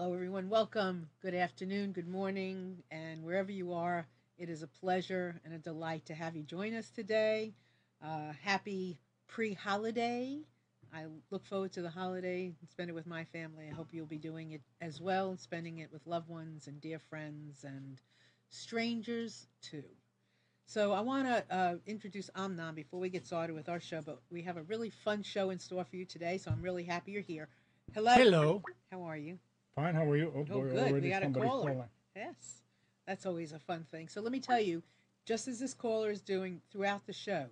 Hello, everyone. Welcome. Good afternoon, good morning, and wherever you are, it is a pleasure and a delight to have you join us today. Uh, happy pre holiday. I look forward to the holiday and spend it with my family. I hope you'll be doing it as well, spending it with loved ones and dear friends and strangers too. So, I want to uh, introduce Amnon before we get started with our show, but we have a really fun show in store for you today, so I'm really happy you're here. Hello. Hello. How are you? Fine. How are you? Oh, Oh, boy, good. already We got a somebody's caller. calling. Yes, that's always a fun thing. So let me tell you, just as this caller is doing throughout the show,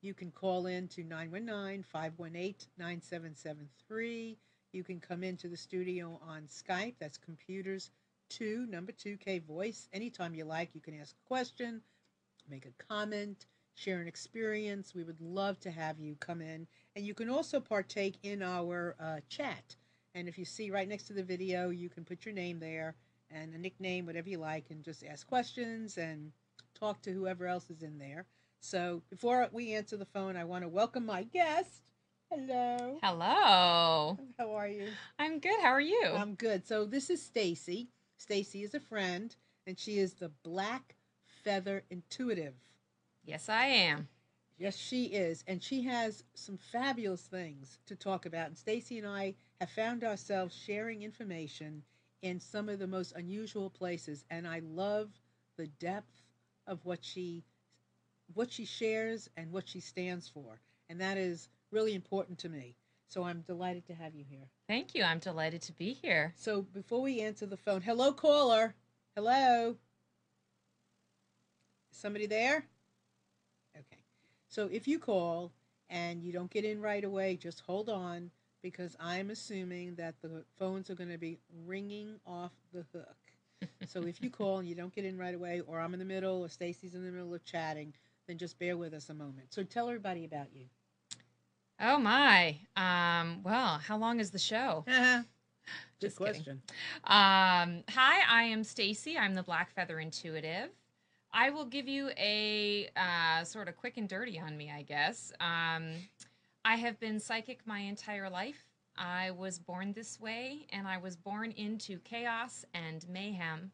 you can call in to 919 518 9773. You can come into the studio on Skype. That's computers 2, number 2, K voice. Anytime you like, you can ask a question, make a comment, share an experience. We would love to have you come in. And you can also partake in our uh, chat. And if you see right next to the video, you can put your name there and a nickname, whatever you like, and just ask questions and talk to whoever else is in there. So before we answer the phone, I want to welcome my guest. Hello. Hello. How are you? I'm good. How are you? I'm good. So this is Stacey. Stacey is a friend, and she is the Black Feather Intuitive. yes, I am. Yes, she is, and she has some fabulous things to talk about. And Stacey and I have found ourselves sharing information in some of the most unusual places, and I love the depth of what she what she shares and what she stands for, and that is really important to me. So I'm delighted to have you here. Thank you. I'm delighted to be here. So before we answer the phone, hello caller. Hello. Somebody there? Okay. So if you call and you don't get in right away, just hold on because I'm assuming that the phones are going to be ringing off the hook. so if you call and you don't get in right away, or I'm in the middle, or Stacey's in the middle of chatting, then just bear with us a moment. So tell everybody about you. Oh my. Um, well, how long is the show? Good Just question. Um, hi, I am Stacey. I'm the Black Feather Intuitive. I will give you a uh, sort of quick and dirty on me, I guess. Um, I have been psychic my entire life. I was born this way, and I was born into chaos and mayhem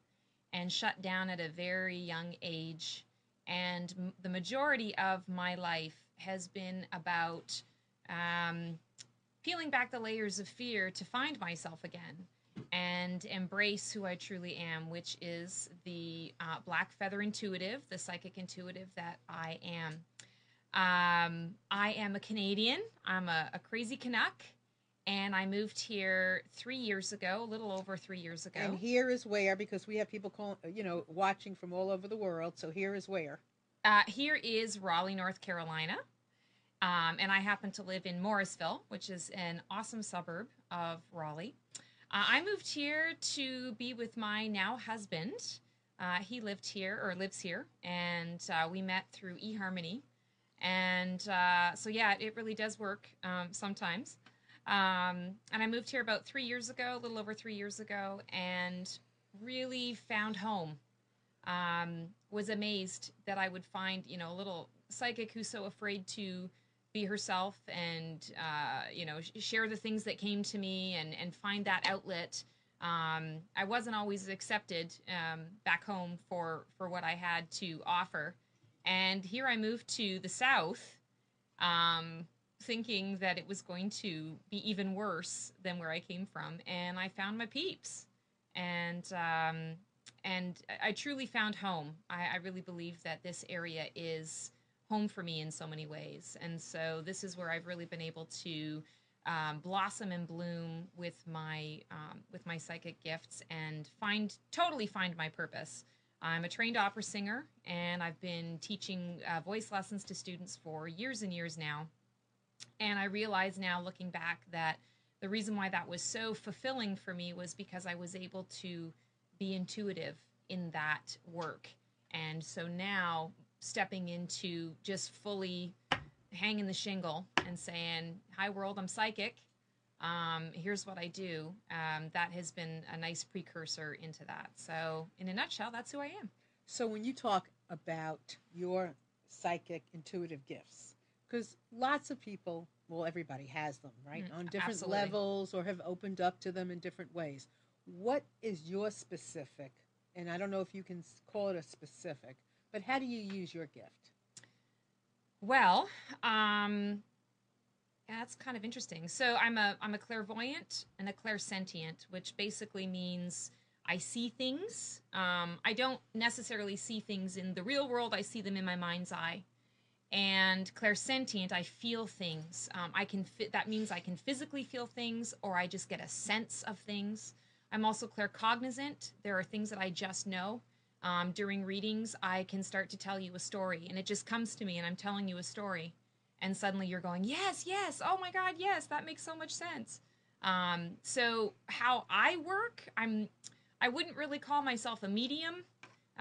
and shut down at a very young age. And m- the majority of my life has been about um, peeling back the layers of fear to find myself again and embrace who I truly am, which is the uh, black feather intuitive, the psychic intuitive that I am. Um, I am a Canadian. I'm a, a crazy Canuck, and I moved here three years ago, a little over three years ago. And here is where, because we have people calling, you know, watching from all over the world. So here is where. Uh, here is Raleigh, North Carolina. Um, and I happen to live in Morrisville, which is an awesome suburb of Raleigh. Uh, I moved here to be with my now husband. Uh, he lived here or lives here, and uh, we met through eHarmony. And uh, so, yeah, it really does work um, sometimes. Um, and I moved here about three years ago, a little over three years ago, and really found home um, was amazed that I would find, you know, a little psychic who's so afraid to be herself and, uh, you know, share the things that came to me and, and find that outlet. Um, I wasn't always accepted um, back home for, for what I had to offer. And here I moved to the South um, thinking that it was going to be even worse than where I came from, and I found my peeps, and um, and I truly found home. I, I really believe that this area is home for me in so many ways, and so this is where I've really been able to um, blossom and bloom with my um, with my psychic gifts and find totally find my purpose. I'm a trained opera singer, and I've been teaching uh, voice lessons to students for years and years now. And I realize now, looking back, that the reason why that was so fulfilling for me was because I was able to be intuitive in that work. And so now, stepping into just fully hanging the shingle and saying, Hi, world, I'm psychic. Um, here's what I do. Um, that has been a nice precursor into that. So, in a nutshell, that's who I am. So when you talk about your psychic intuitive gifts, because lots of people, well, everybody has them, right? Mm, On different absolutely. levels or have opened up to them in different ways. What is your specific, and I don't know if you can call it a specific, but how do you use your gift? Well, um, that's kind of interesting. So I'm a I'm a clairvoyant and a clairsentient, which basically means I see things. Um, I don't necessarily see things in the real world. I see them in my mind's eye. And clairsentient, I feel things. Um, I can fit. That means I can physically feel things, or I just get a sense of things. I'm also claircognizant. There are things that I just know. Um, during readings, I can start to tell you a story, and it just comes to me, and I'm telling you a story, and suddenly you're going, "Yes, yes, oh my God, yes, that makes so much sense." Um, so how I work, I'm, I wouldn't really call myself a medium.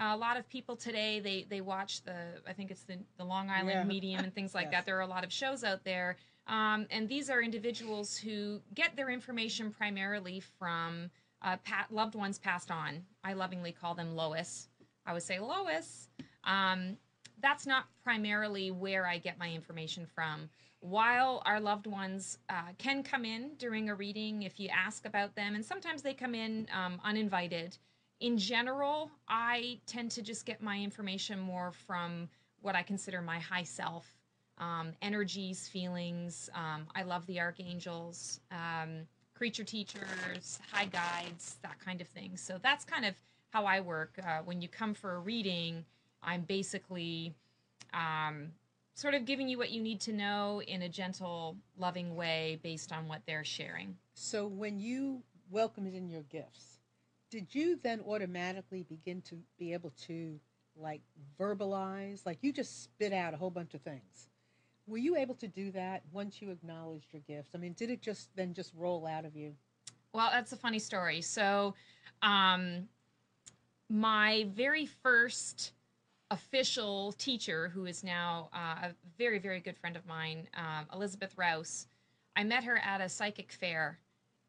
Uh, a lot of people today they they watch the I think it's the the Long Island Yeah. Medium and things like Yes. that. There are a lot of shows out there, um, and these are individuals who get their information primarily from uh, pat, loved ones passed on. I lovingly call them Lois. I would say Lois. Um, that's not primarily where I get my information from. While our loved ones uh, can come in during a reading if you ask about them, and sometimes they come in um, uninvited. In general, I tend to just get my information more from what I consider my high self um, energies, feelings. Um, I love the archangels, um, creature teachers, high guides, that kind of thing. So that's kind of how I work. Uh, when you come for a reading, I'm basically um, sort of giving you what you need to know in a gentle, loving way based on what they're sharing. So when you welcomed in your gifts, did you then automatically begin to be able to like verbalize? Like you just spit out a whole bunch of things. Were you able to do that once you acknowledged your gifts? I mean, did it just then just roll out of you? Well, that's a funny story. So, um, my very first official teacher, who is now uh, a very, very good friend of mine, um, Elizabeth Rouse, I met her at a psychic fair,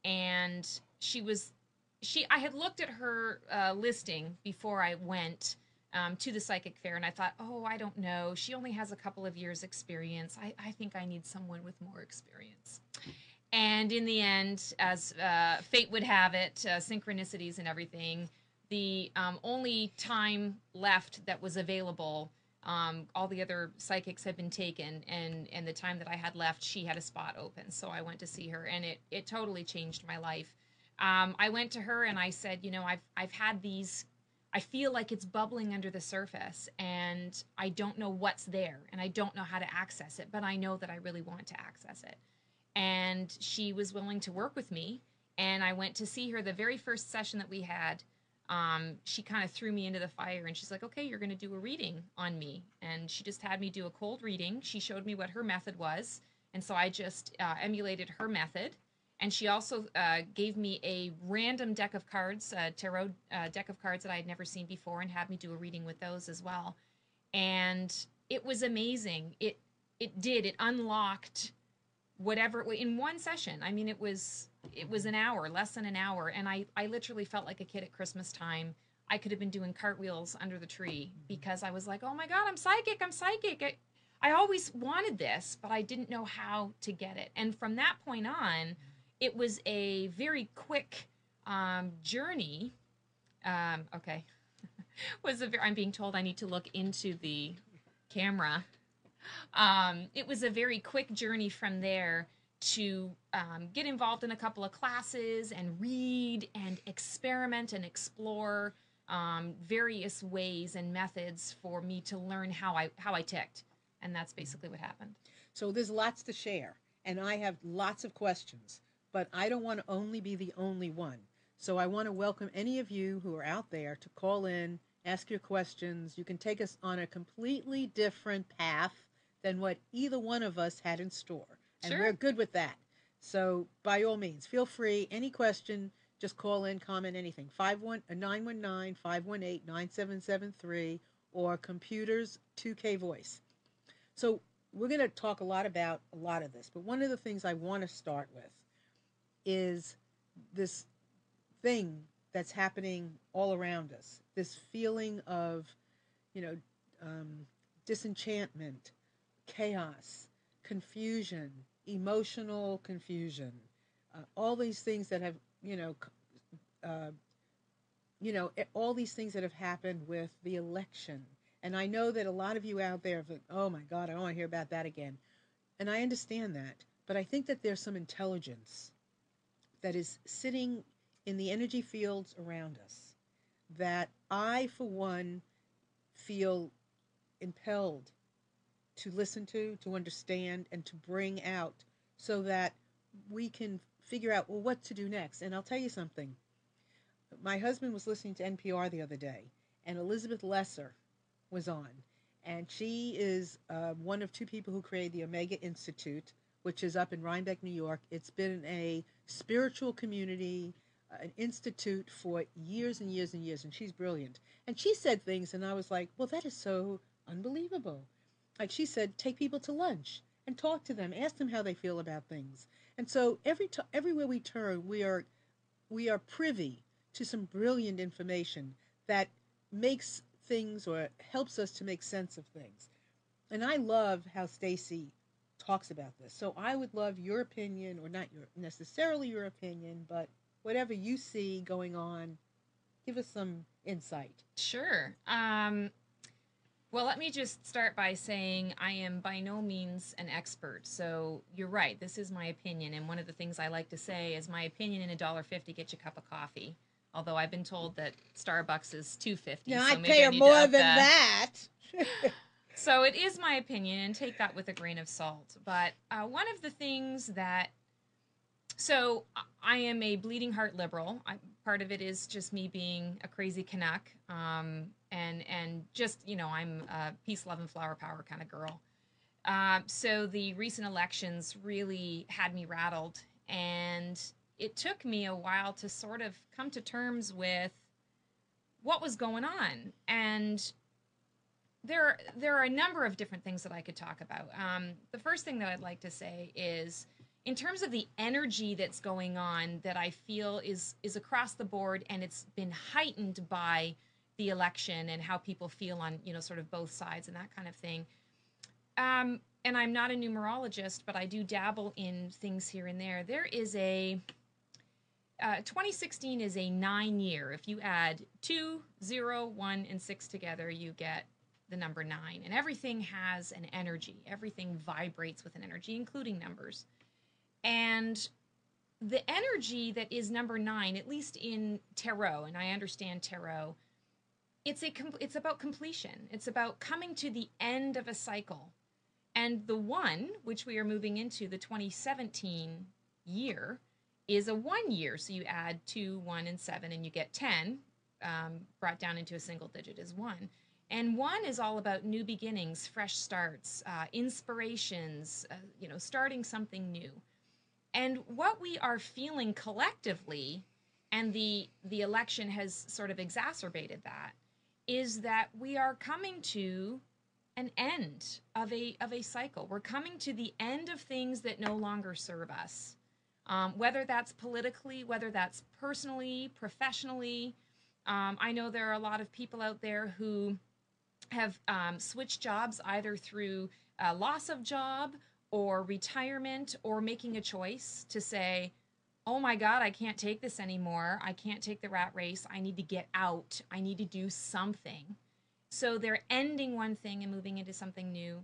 and she was, she. I had looked at her uh, listing before I went um, to the psychic fair, and I thought, oh, I don't know. She only has a couple of years' experience. I, I think I need someone with more experience. And in the end, as uh, fate would have it, uh, synchronicities and everything, the um, only time left that was available, um, all the other psychics had been taken, and and the time that I had left, she had a spot open. So I went to see her, and it it totally changed my life. Um, I went to her and I said, you know, I've I've had these. I feel like it's bubbling under the surface, and I don't know what's there, and I don't know how to access it, but I know that I really want to access it and she was willing to work with me and i went to see her the very first session that we had um, she kind of threw me into the fire and she's like okay you're going to do a reading on me. And she just had me do a cold reading. She showed me what her method was and so i just uh, emulated her method. And she also uh, gave me a random deck of cards a tarot uh, deck of cards that i had never seen before and had me do a reading with those as well. And it was amazing. It it did. It unlocked whatever in one session. I mean it was it was an hour less than an hour and i i literally felt like a kid at christmas time. I could have been doing cartwheels under the tree because i was like oh my god i'm psychic i'm psychic. I, I always wanted this but i didn't know how to get it. And from that point on it was a very quick um, journey. Um, okay. Was a very, i'm being told i need to look into the camera. Um, it was a very quick journey from there to um, get involved in a couple of classes and read and experiment and explore um, various ways and methods for me to learn how I how I ticked, and that's basically what happened. So there's lots to share, and I have lots of questions, but I don't want to only be the only one. So I want to welcome any of you who are out there to call in, ask your questions. You can take us on a completely different path than what either one of us had in store, and Sure. we're good with that. So by all means, feel free. Any question, just call in, comment anything. 51 uh, 919 518 9773 or computers 2K voice. So we're going to talk a lot about a lot of this, but one of the things I want to start with is this thing that's happening all around us. This feeling of, you know, um, disenchantment, chaos, confusion, emotional confusion, uh, all these things that have, you know, uh, you know, all these things that have happened with the election. And I know that a lot of you out there have, oh my God, I don't want to hear about that again. And I understand that. But I think that there's some intelligence that is sitting in the energy fields around us that I, for one, feel impelled to listen to, to understand, and to bring out so that we can figure out, well, what to do next. And I'll tell you something. My husband was listening to NPR the other day, and Elizabeth Lesser was on. And she is uh, one of two people who created the Omega Institute, which is up in Rhinebeck, New York. It's been a spiritual community, uh, an institute for years and years and years, and she's brilliant. And she said things, and I was like, well, that is so unbelievable. Like she said, take people to lunch and talk to them, ask them how they feel about things. And so every t- everywhere we turn, we are we are privy to some brilliant information that makes things or helps us to make sense of things. And I love how Stacey talks about this. So I would love your opinion, or not your necessarily your opinion, but whatever you see going on, give us some insight. Sure. Um, well, let me just start by saying I am by no means an expert. So you're right. This is my opinion, and one of the things I like to say is my opinion in a dollar fifty get you a cup of coffee. Although I've been told that Starbucks is two fifty. Now so I'd maybe pay her more than that. that. So it is my opinion, and take that with a grain of salt. But uh, one of the things that, so I- I am a bleeding heart liberal. I, part of it is just me being a crazy Canuck, um, and and just you know I'm a peace, love, and flower power kind of girl. Um, so the recent elections really had me rattled, and it took me a while to sort of come to terms with what was going on and there there are a number of different things that I could talk about. Um, the first thing that I'd like to say is in terms of the energy that's going on that I feel is is across the board and it's been heightened by the election and how people feel on you know sort of both sides and that kind of thing. Um, and I'm not a numerologist, but I do dabble in things here and there. There is a uh, 2016 is a nine year. If you add two, zero, one, and six together, you get the number nine. And everything has an energy, everything vibrates with an energy, including numbers. And the energy that is number nine, at least in tarot, and I understand tarot, it's a it's about completion. It's about coming to the end of a cycle. And the one, which we are moving into, the 2017 year, is a one year. So you add two, one, and seven, and you get 10, um, brought down into a single digit is one. And one is all about new beginnings, fresh starts, uh, inspirations, uh, you know, starting something new. And what we are feeling collectively, and the the election has sort of exacerbated that, is that we are coming to an end of a of a cycle. We're coming to the end of things that no longer serve us. Um, whether that's politically, whether that's personally, professionally. Um, I know there are a lot of people out there who have um, switched jobs either through uh, loss of job or retirement or making a choice to say, oh my God, I can't take this anymore. I can't take the rat race. I need to get out. I need to do something. So they're ending one thing and moving into something new.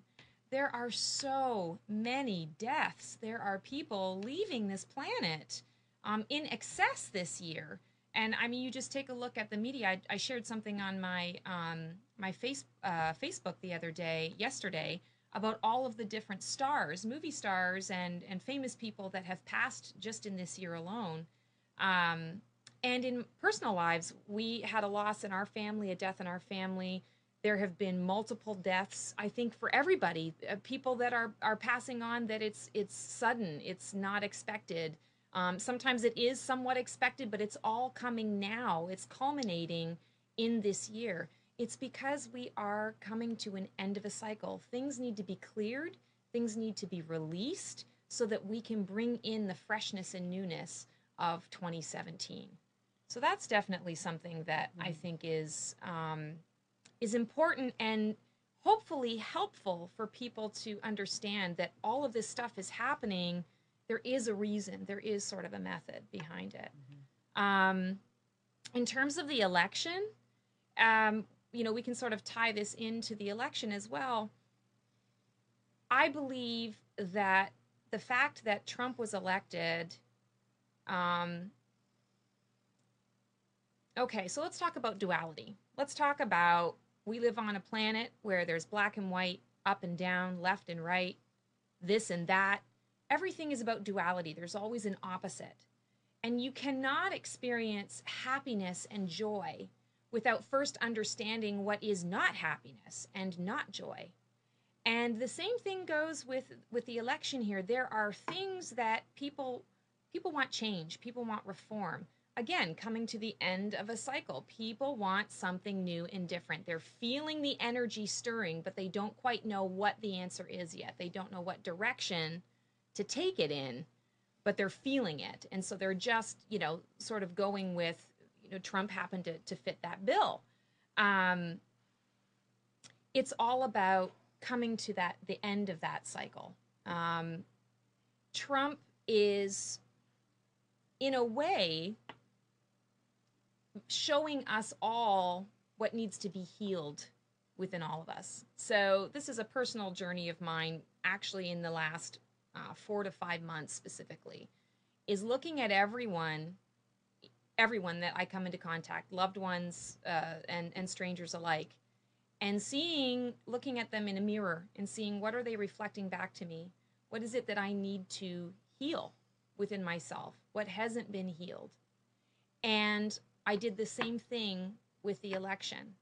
there are so many deaths. There are people leaving this planet um, in excess this year. And I mean, you just take a look at the media. I, I shared something on my um, my face uh, Facebook the other day, yesterday, about all of the different stars, movie stars, and and famous people that have passed just in this year alone. Um, and in personal lives, we had a loss in our family, a death in our family. There have been multiple deaths. I think for everybody, uh, people that are are passing on, that it's it's sudden, it's not expected. Um, sometimes it is somewhat expected, but it's all coming now. It's culminating in this year. It's because we are coming to an end of a cycle. Things need to be cleared, things need to be released so that we can bring in the freshness and newness of 2017. So that's definitely something that I think is um, is important and hopefully helpful for people to understand that all of this stuff is happening. There is a reason. There is sort of a method behind it. Um, in terms of the election, um, you know, we can sort of tie this into the election as well. I believe that the fact that Trump was elected. Um, okay, so let's talk about duality. Let's talk about we live on a planet where there's black and white, up and down, left and right, this and that. Everything is about duality. There's always an opposite. And you cannot experience happiness and joy without first understanding what is not happiness and not joy. And the same thing goes with with the election here. There are things that people people want change, people want reform. Again, coming to the end of a cycle. People want something new and different. They're feeling the energy stirring, but they don't quite know what the answer is yet. They don't know what direction to take it in, but they're feeling it. And so they're just, you know, sort of going with, you know, Trump happened to, to fit that bill. Um, it's all about coming to that the end of that cycle. Um, Trump is, in a way, showing us all what needs to be healed within all of us. So this is a personal journey of mine, actually, in the last uh, four to five months specifically, is looking at everyone, everyone that I come into contact, loved ones uh, and and strangers alike, and seeing, looking at them in a mirror and seeing what are they reflecting back to me. What is it that I need to heal within myself? What hasn't been healed? And I did the same thing with the election.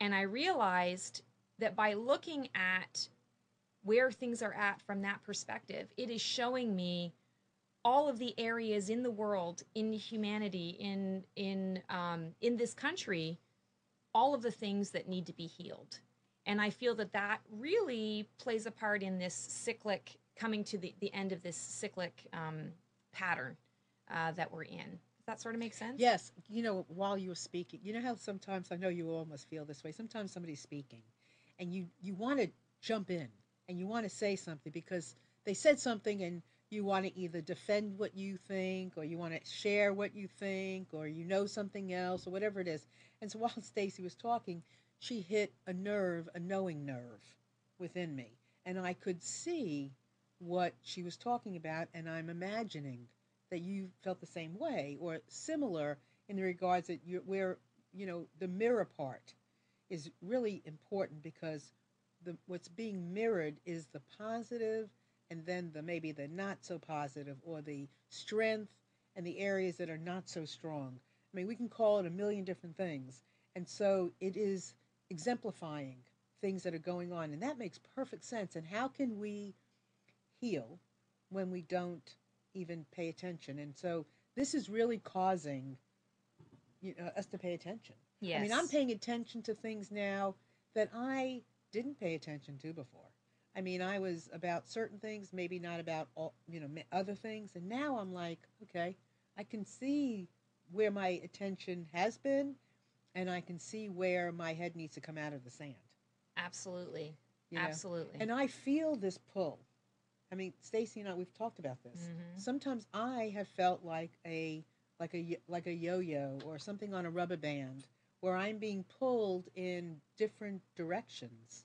And I realized that by looking at where things are at from that perspective, it is showing me all of the areas in the world, in humanity, in in um, in this country, all of the things that need to be healed. And I feel that that really plays a part in this cyclic coming to the, the end of this cyclic um, pattern uh, that we're in Does that sort of make sense? Yes. You know, while you were speaking, you know how sometimes I know you almost feel this way. Sometimes somebody's speaking, and you you want to jump in and you want to say something because they said something, and you want to either defend what you think, or you want to share what you think, or you know something else, or whatever it is. And so while Stacey was talking, she hit a nerve, a knowing nerve within me, and I could see what she was talking about, and I'm imagining that you felt the same way or similar in the regards that you're. where you know the mirror part is really important because the what's being mirrored is the positive and then the maybe the not so positive or the strength and the areas that are not so strong. I mean, we can call it a million different things. And so it is exemplifying things that are going on and that makes perfect sense. And how can we heal when we don't even pay attention. And so this is really causing you know, us to pay attention. Yes. I mean, I'm paying attention to things now that I didn't pay attention to before. I mean, I was about certain things, maybe not about all, you know, other things, and now I'm like, okay, I can see where my attention has been, and I can see where my head needs to come out of the sand. Absolutely, you know? absolutely. And I feel this pull. I mean, Stacey and I we've talked about this. Mhm. Sometimes I have felt like a like a like a yo-yo or something on a rubber band where I'm being pulled in different directions.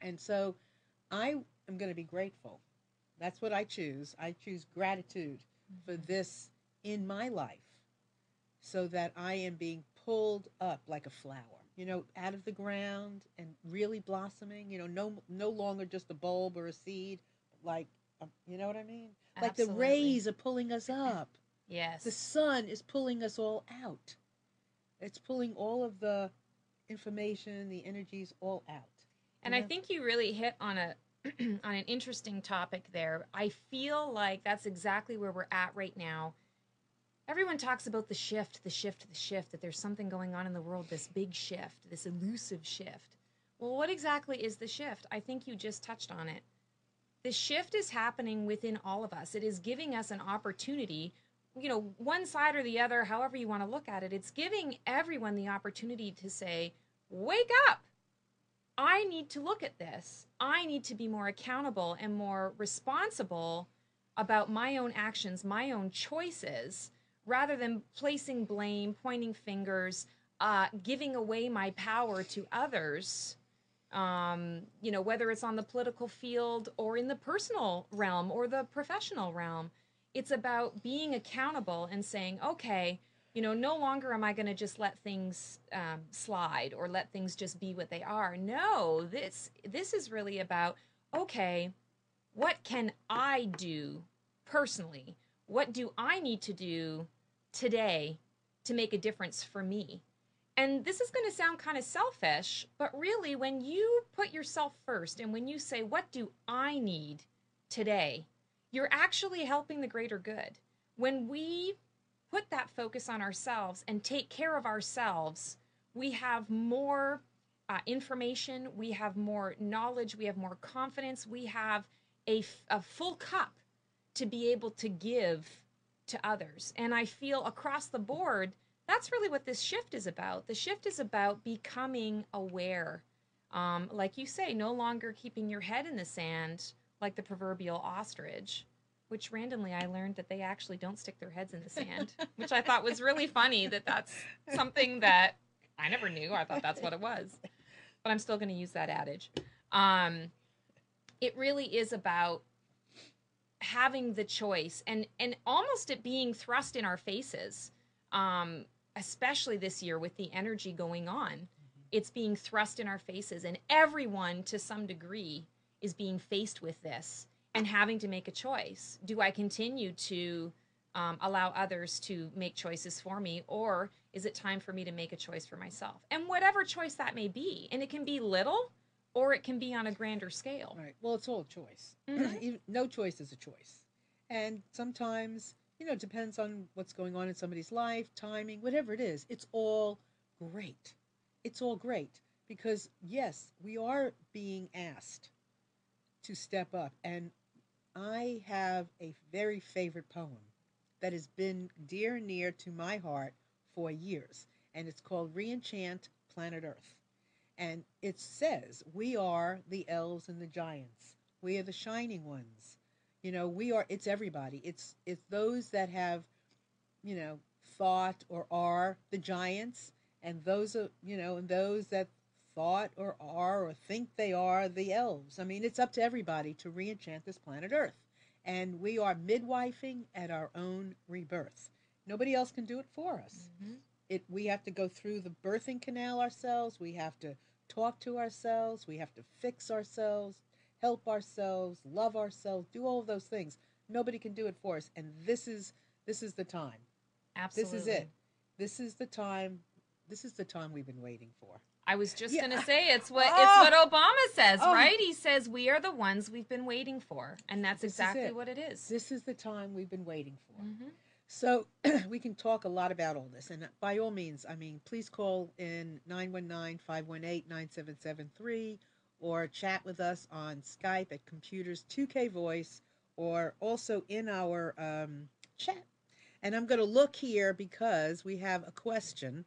And so I am going to be grateful. That's what I choose. I choose gratitude for this in my life so that I am being pulled up like a flower, you know, out of the ground and really blossoming, you know, no no longer just a bulb or a seed, like um, you know what I mean? Like the rays are pulling us up. Yes. The sun is pulling us all out. It's pulling all of the information, the energies all out. And you I think you really hit on a on an interesting topic there. I feel like that's exactly where we're at right now. Everyone talks about the shift, the shift, the shift, that there's something going on in the world, this big shift, this elusive shift. Well, what exactly is the shift? I think you just touched on it. The shift is happening within all of us. It is giving us an opportunity, you know, one side or the other, however you want to look at it. It's giving everyone the opportunity to say, wake up. I need to look at this. I need to be more accountable and more responsible about my own actions, my own choices, rather than placing blame, pointing fingers, uh, giving away my power to others. Um, you know, whether it's on the political field or in the personal realm or the professional realm, it's about being accountable and saying, okay, you know, no longer am I going to just let things um, slide or let things just be what they are. No, this this is really about okay, what can I do personally? What do I need to do today to make a difference for me? And this is going to sound kind of selfish, but really, when you put yourself first and when you say, What do I need today? you're actually helping the greater good. When we put that focus on ourselves and take care of ourselves, we have more uh, information, we have more knowledge, we have more confidence, we have a, a full cup to be able to give to others. And I feel across the board, that's really what this shift is about. The shift is about becoming aware. Um, like you say, no longer keeping your head in the sand like the proverbial ostrich, which randomly I learned that they actually don't stick their heads in the sand, which I thought was really funny that that's something that I never knew. I thought that's what it was. But I'm still going to use that adage. Um, it really is about having the choice and and almost it being thrust in our faces um especially this year with the energy going on it's being thrust in our faces and everyone to some degree is being faced with this and having to make a choice do i continue to um, allow others to make choices for me or is it time for me to make a choice for myself and whatever choice that may be and it can be little or it can be on a grander scale Right. Well, it's all a choice. Mhm. No choice is a choice. And sometimes, you know, it depends on what's going on in somebody's life, timing, whatever it is. It's all great. It's all great because, yes, we are being asked to step up. And I have a very favorite poem that has been dear and near to my heart for years. And it's called Reenchant Planet Earth. And it says, We are the elves and the giants. We are the shining ones. You know, we are it's everybody. It's it's those that have, you know, thought or are the giants, and those are you know, and those that thought or are or think they are the elves. I mean, it's up to everybody to reenchant this planet Earth. And we are midwifing at our own rebirth. Nobody else can do it for us. Mm-hmm. It we have to go through the birthing canal ourselves. We have to talk to ourselves. We have to fix ourselves help ourselves love ourselves do all of those things. Nobody can do it for us. And this is this is the time. Absolutely this is it. This is the time this is the time we've been waiting for I was just Yeah. gonna say it's what Oh. it's what Obama says, Oh. right? He says we are the ones we've been waiting for, and that's This exactly it. what it is. this is the time we've been waiting for Mhm. So we can talk a lot about all this. And by all means, I mean, please call in 919 518 9773 or chat with us on Skype at Computers 2K Voice or also in our um, chat. And I'm going to look here because we have a question.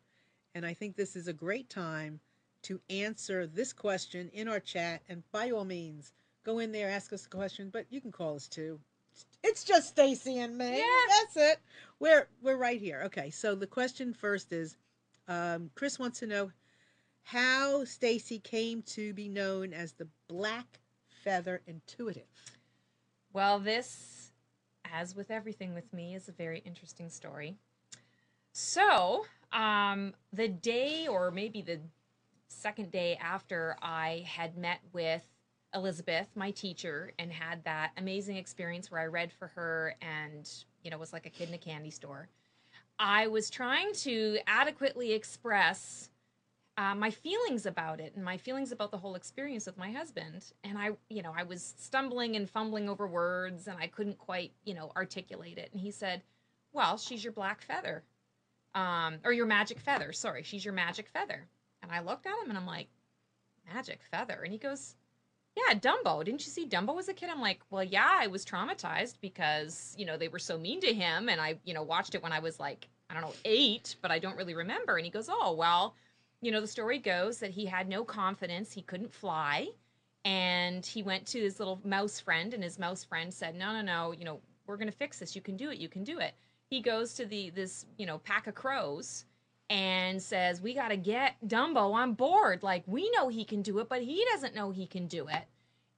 And I think this is a great time to answer this question in our chat. And by all means, go in there, ask us a question, but you can call us too. It's just Stacey and me. Yeah. That's it. We're we're right here. Okay, so the question first is um, Chris wants to know how Stacey came to be known as the Black feather intuitive. Well, this, as with everything with me, is a very interesting story. So, um, the day, or maybe the second day after I had met with Elizabeth, my teacher, and had that amazing experience where I read for her and, you know, was like a kid in a candy store, I was trying to adequately express uh, my feelings about it and my feelings about the whole experience with my husband. And I, you know, I was stumbling and fumbling over words and I couldn't quite, you know, articulate it. And he said, Well, she's your black feather. Um, or your magic feather. Sorry, she's your magic feather. And I looked at him and I'm like, Magic feather. And he goes, Yeah, Dumbo. Didn't you see Dumbo as a kid? I'm like, Well, yeah, I was traumatized because, you know, they were so mean to him. And I, you know, watched it when I was like, I don't know, eight, but I don't really remember. And he goes, Oh, well, you know, the story goes that he had no confidence, he couldn't fly, and he went to his little mouse friend, and his mouse friend said, "No, no, no, you know, we're going to fix this. You can do it. You can do it." He goes to the this, you know, pack of crows and says, "We got to get Dumbo on board. Like, we know he can do it, but he doesn't know he can do it."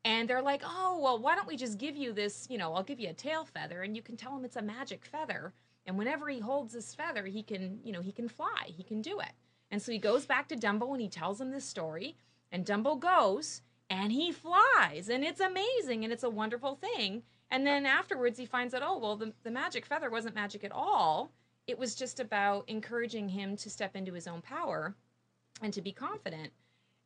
And they're like, "Oh, well, why don't we just give you this, you know, I'll give you a tail feather and you can tell him it's a magic feather." And whenever he holds this feather, he can, you know, he can fly. He can do it. And so he goes back to Dumbo and he tells him this story. And Dumbo goes and he flies. And it's amazing and it's a wonderful thing. And then afterwards he finds out, oh, well, the, the magic feather wasn't magic at all. It was just about encouraging him to step into his own power and to be confident.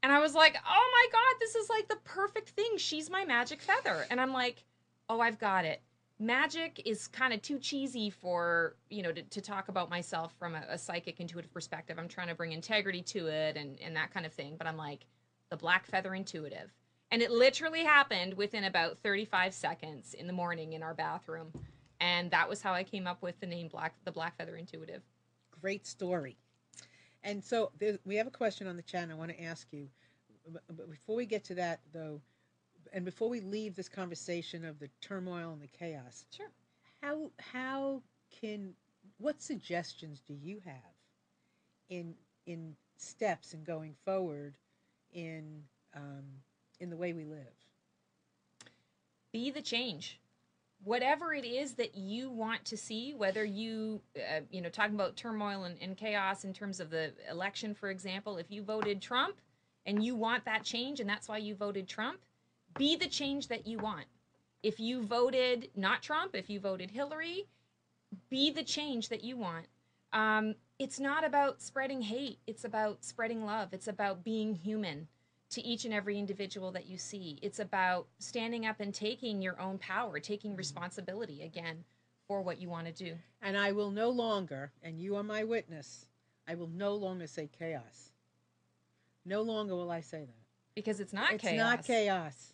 And I was like, oh my God, this is like the perfect thing. She's my magic feather. And I'm like, oh, I've got it magic is kind of too cheesy for you know to, to talk about myself from a, a, psychic intuitive perspective i'm trying to bring integrity to it and, and that kind of thing but i'm like the black feather intuitive and it literally happened within about 35 seconds in the morning in our bathroom and that was how i came up with the name black the black feather intuitive great story and so we have a question on the chat i want to ask you but before we get to that though and before we leave this conversation of the turmoil and the chaos, sure. How how can what suggestions do you have in in steps in going forward in um, in the way we live? Be the change. Whatever it is that you want to see, whether you, uh, you know, talking about turmoil and, and chaos in terms of the election, for example, if you voted Trump and you want that change and that's why you voted Trump, be the change that you want. If you voted not Trump, if you voted Hillary, be the change that you want. Um, it's not about spreading hate, it's about spreading love, it's about being human to each and every individual that you see. It's about standing up and taking your own power, taking responsibility again for what you want to do. And I will no longer, and you are my witness, I will no longer say chaos. No longer will I say that. Because it's not it's chaos. It's not chaos.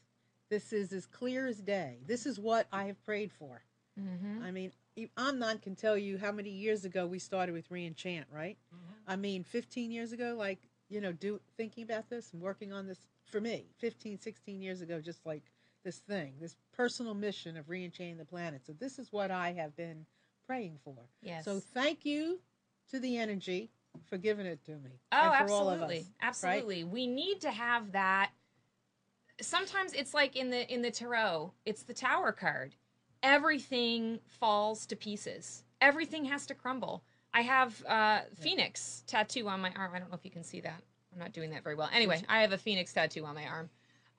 This is as clear as day. This is what I have prayed for. Mm-hmm. I mean, Amnon can tell you how many years ago we started with reenchant, right? Mm-hmm. I mean, 15 years ago, like, you know, do thinking about this and working on this for me, 15, 16 years ago, just like this thing, this personal mission of reenchanting the planet. So this is what I have been praying for. Yes. So thank you to the energy for giving it to me. Oh, absolutely. Us, absolutely. Right? We need to have that sometimes it's like in the in the tarot, it's the tower card. Everything falls to pieces. Everything has to crumble. I have uh, Phoenix tattoo on my arm. I don't know if you can see that. I'm not doing that very well. Anyway, I have a Phoenix tattoo on my arm.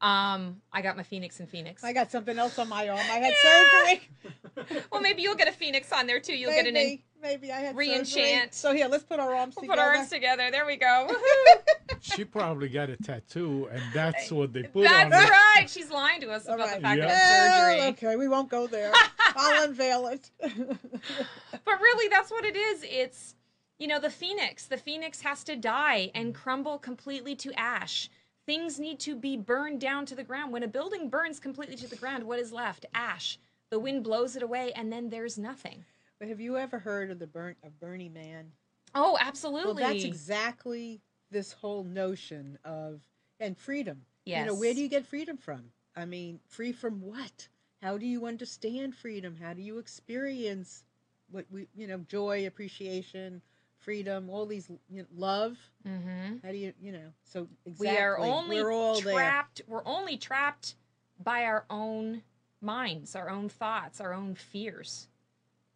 Um, I got my Phoenix and Phoenix. I got something else on my arm. I had yeah. surgery. well, maybe you'll get a Phoenix on there too. You'll maybe, get an in- maybe I had re-enchant. Surgery. So here, let's put our arms we'll together. Put our arms together. There we go. she probably got a tattoo, and that's what they put that's on. That's right. She's lying to us All about right. the fact yeah. that surgery. Okay, we won't go there. I'll unveil it. but really, that's what it is. It's you know the phoenix. The phoenix has to die and crumble completely to ash Things need to be burned down to the ground. When a building burns completely to the ground, what is left? Ash. The wind blows it away, and then there's nothing. But have you ever heard of the burn of Burning Man? Oh, absolutely. Well, that's exactly this whole notion of and freedom. Yes. You know, where do you get freedom from? I mean, free from what? How do you understand freedom? How do you experience what we, you know, joy, appreciation, freedom, all these you know, love. Mm-hmm. How do you, you know? So exactly, we are only we're all trapped. There. We're only trapped by our own minds, our own thoughts, our own fears.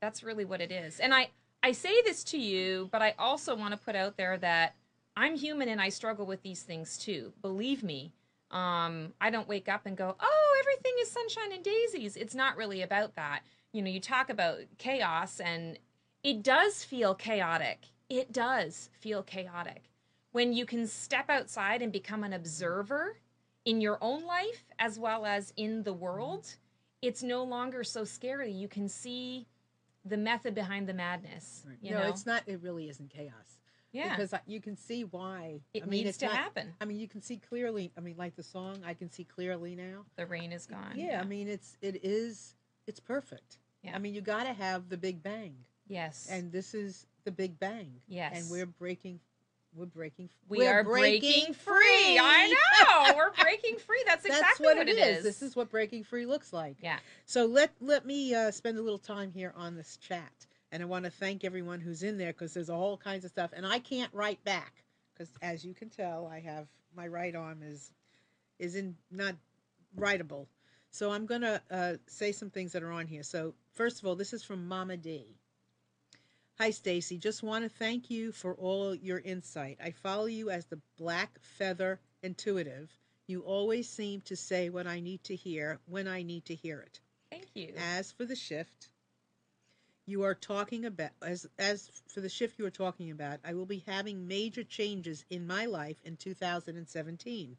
That's really what it is. And I I say this to you, but I also want to put out there that I'm human and I struggle with these things too. Believe me. Um, I don't wake up and go, "Oh, everything is sunshine and daisies." It's not really about that. You know, you talk about chaos and it does feel chaotic. It does feel chaotic. When you can step outside and become an observer in your own life as well as in the world, it's no longer so scary. You can see the method behind the madness. You no, know? it's not. It really isn't chaos. Yeah. Because you can see why. It I mean, needs it's to not- happen. I mean, you can see clearly. I mean, like the song, I can see clearly now. the rain is gone. Yeah, I mean, it's it is it's perfect. Yeah. I mean, you got to have the big bang, yes. and this is the big bang. Yes. And we're breaking. We're breaking. we we're are breaking, free. I know. We're breaking free. That's That's exactly what, what it is. is. This is what breaking free looks like. yeah. So let let me uh, spend a little time here on this chat, and I want to thank everyone who's in there because there's all kinds of stuff, and I can't write back because, as you can tell, I have my right arm is is in not writable. So I'm gonna uh, say some things that are on here. So first of all, this is from Mama D. Hi, Stacey. Just want to thank you for all your insight. I follow you as the Black Feather Intuitive. You always seem to say what I need to hear when I need to hear it. Thank you. As for the shift, you are talking about as as for the shift you are talking about, I will be having major changes in my life in 2017.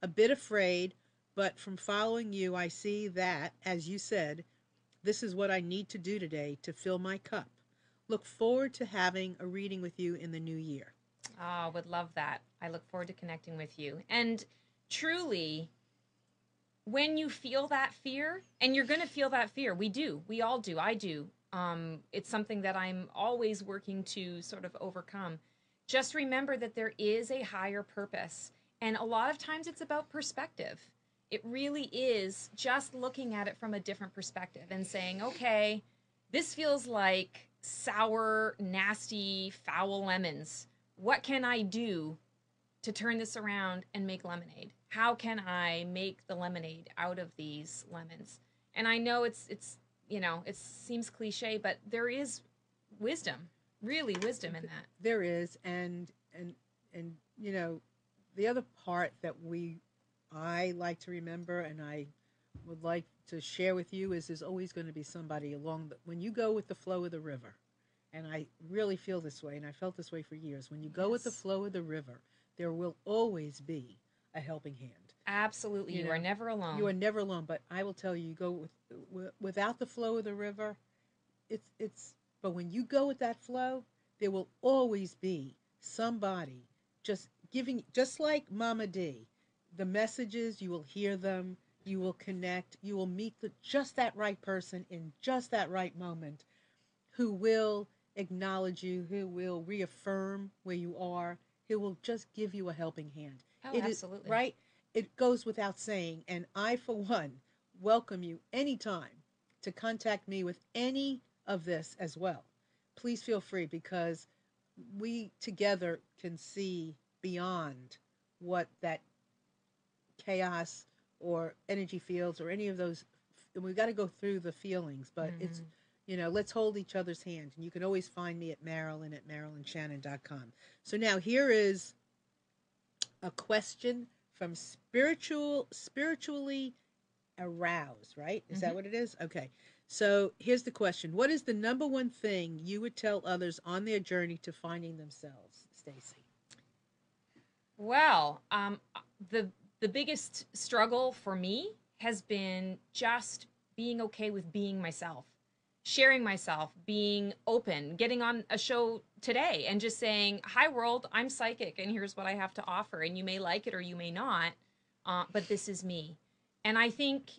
A bit afraid, but from following you, I see that, as you said, this is what I need to do today to fill my cup. Look forward to having a reading with you in the new year. Oh, would love that. I look forward to connecting with you. And truly, when you feel that fear, and you're going to feel that fear, we do. We all do. I do. Um, it's something that I'm always working to sort of overcome. Just remember that there is a higher purpose. And a lot of times it's about perspective. It really is just looking at it from a different perspective and saying, okay, this feels like sour, nasty, foul lemons. What can I do to turn this around and make lemonade? How can I make the lemonade out of these lemons? And I know it's it's you know, it seems cliche, but there is wisdom, really wisdom in that. There is, and and and you know, the other part that we, I like to remember, and I would like to share with you is there's always going to be somebody along the when you go with the flow of the river, and I really feel this way, and I felt this way for years. When you go with the flow of the river, there will always be a helping hand. Absolutely, You you, are never alone. You are never alone, but I will tell you, you go with, wi- without the flow of the river. It's it's. But when you go with that flow, there will always be somebody just giving, just like Mama D. The messages you will hear them, you will connect, you will meet the just that right person in just that right moment, who will acknowledge you, who will reaffirm where you are, who will just give you a helping hand. Oh, It is- absolutely. right? It goes without saying. And I, for one, welcome you anytime to contact me with any of this as well. Please feel free because we together can see beyond what that chaos or energy fields or any of those. And we've got to go through the feelings, but it's, mm-hmm. you know, let's hold each other's hand. And you can always find me at Marilyn at MarilynShannon.com. So now here is a question from spiritual spiritually aroused right? Is that what it is? Okay. So here's the question. What is the number one thing you would tell others on their journey to finding themselves Stacey? Well, um, the the biggest struggle for me has been just being okay with being myself, sharing myself, being open, getting on a show today, and just saying, "Hi, world, I'm psychic, and here's what I have to offer, and you may like it or you may not, uh, but this is me." And I think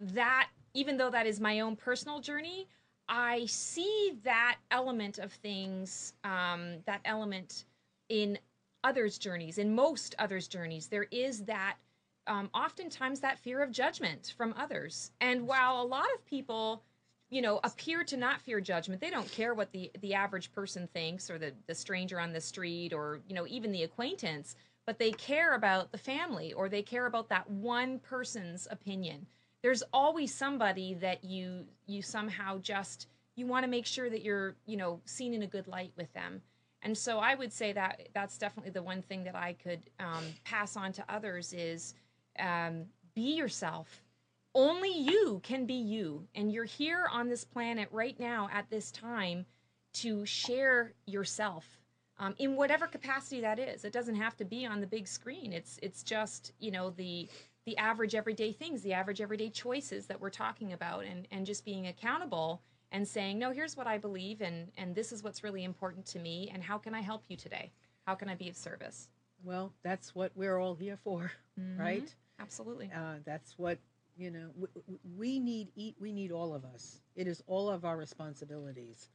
that even though that is my own personal journey, I see that element of things, um, that element in others' journeys, in most others' journeys, there is that um, oftentimes that fear of judgment from others. And while a lot of people, you know, appear to not fear judgment, they don't care what the the average person thinks or the the stranger on the street or you know even the acquaintance. But they care about the family or they care about that one person's opinion. There's always somebody that you you somehow just you want to make sure that you're, you know, seen in a good light with them. And so I would say that that's definitely the one thing that I could um, pass on to others is um, be yourself. Only you can be you. And you're here on this planet right now at this time to share yourself um, in whatever capacity that is. It doesn't have to be on the big screen. It's it's just you know the the average everyday things, the average everyday choices that we're talking about, and and just being accountable and saying no. Here's what I believe, and and this is what's really important to me, and how can I help you today? How can I be of service? Well, that's what we're all here for, right? Absolutely. Uh, that's what you know. W- w- we need eat. We need all of us. It is all of our responsibilities.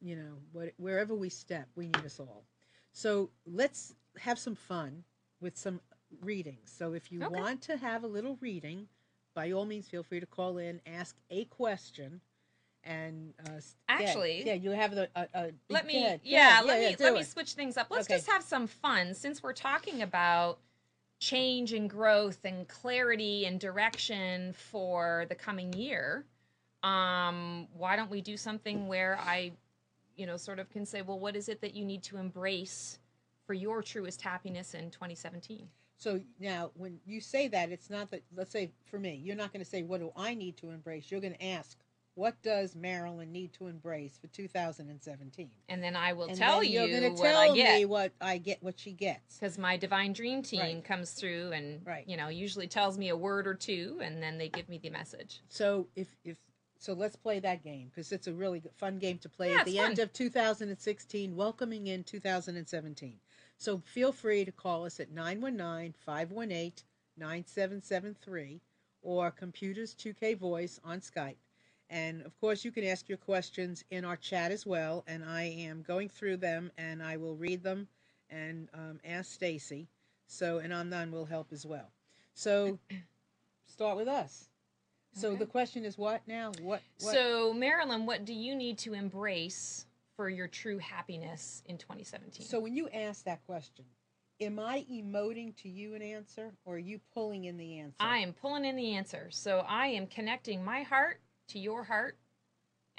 You know, what, wherever we step, we need us all. So let's have some fun with some readings. So if you Okay. want to have a little reading, by all means, feel free to call in, ask a question, and uh, s- yeah, Actually- yeah, you have the. Uh, uh, let me go yeah, ahead, let me let me it. switch things up let's Okay. just have some fun since we're talking about change and growth and clarity and direction for the coming year um why don't we do something where i you know sort of can say well what is it that you need to embrace for your truest happiness in 2017 So now, when you say that, it's not that. Let's say for me, you're not going to say, "What do I need to embrace?" You're going to ask, "What does Marilyn need to embrace for 2017?" and then i will and tell you you're gonna tell i me what I get, what she gets. because my divine dream team Right. comes through and Right. you know usually tells me a word or two and then they give me the message So if if so, let's play that game because it's a really good, fun game to play Yeah, at the fun. end of 2016, welcoming in 2017. So feel free to call us at 919-518-9773 or Computers 2K Voice on Skype. And of course, you can ask your questions in our chat as well. And I am going through them and I will read them and um, ask Stacey. So, and Anand will help as well. So, start with us. So Okay. the question is what now? What? what? So, Marilyn, what do you need to embrace for your true happiness in 2017? So when you ask that question, am I emoting to you an answer, or are you pulling in the answer? I am pulling in the answer. So, I am connecting my heart to your heart,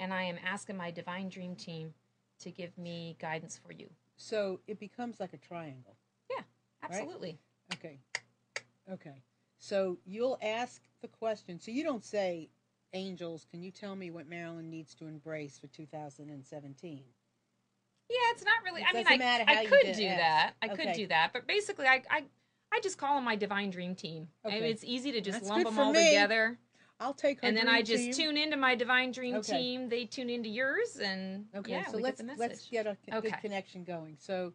and I am asking my divine dream team to give me guidance for you. So it becomes like a triangle. Yeah, absolutely. Okay. Okay. So you'll ask the question. So you don't say, "Angels, can you tell me what Marilyn needs to embrace for 2017?" Yeah, it's not really. It I mean, I, I could do ask. that. I could Okay. do that. But basically, I, I, I just call them my divine dream team. I mean, it's easy to just That's lump them all me. together. I'll take her. and then I just team. tune into my divine dream Okay. team. They tune into yours, and Okay, yeah, so let's get let's get a good Okay. connection going. So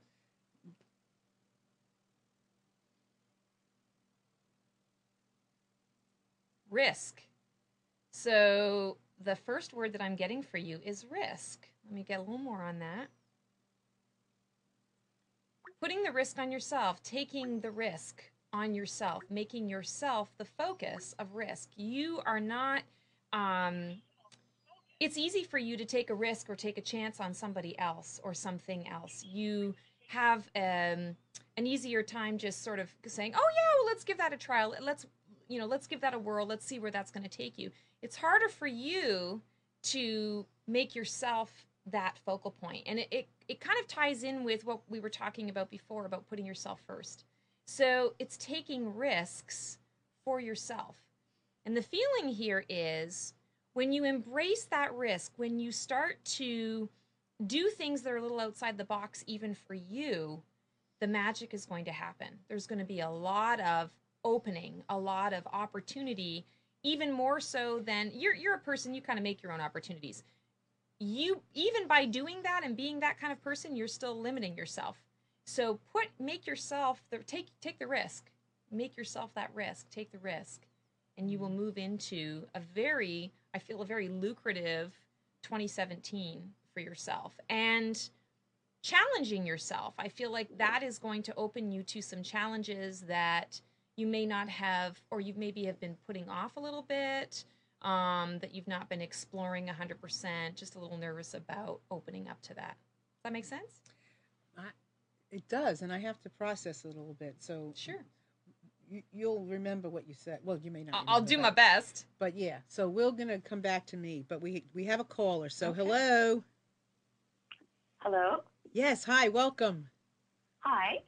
risk. So the first word that I'm getting for you is risk. Let me get a little more on that. Putting the risk on yourself, taking the risk on yourself, making yourself the focus of risk. You are not um it's easy for you to take a risk or take a chance on somebody else or something else. You have um, an easier time just sort of saying, "Oh yeah, well let's give that a trial. Let's you know, let's give that a whirl. Let's see where that's going to take you." It's harder for you to make yourself that focal point. And it, it it kind of ties in with what we were talking about before about putting yourself first. So, it's taking risks for yourself. And the feeling here is when you embrace that risk, when you start to do things that are a little outside the box, even for you, the magic is going to happen. There's going to be a lot of opening, a lot of opportunity, even more so than you're, you're a person, you kind of make your own opportunities. You, even by doing that and being that kind of person, you're still limiting yourself. So put, make yourself, the, take, take the risk, make yourself that risk, take the risk and you will move into a very i feel a very lucrative 2017 for yourself and challenging yourself i feel like that is going to open you to some challenges that you may not have or you maybe have been putting off a little bit um, that you've not been exploring 100% just a little nervous about opening up to that does that make sense It does, and I have to process it a little bit. So Sure. you, you'll remember what you said. Well, you may not. I- I'll do but- my best. But yeah, so we're gonna come back to me. But we we have a caller. So Okay. hello. Hello. Yes. Hi. Welcome. Hi.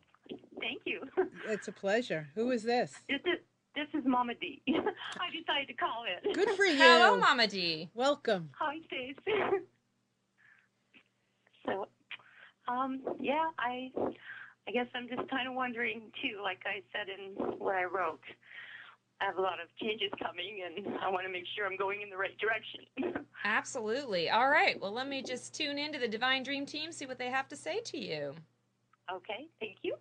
Thank you. It's a pleasure. Who is this? This is this is Mama D. I decided to call it. Good for you. Hello, Mama D. Welcome. Hi, Stace. so, um, yeah, I, I guess I'm just kind of wondering too. Like I said in what I wrote, I have a lot of changes coming, and I want to make sure I'm going in the right direction. Absolutely. All right. Well, let me just tune into the Divine Dream Team, see what they have to say to you. okay. Thank you.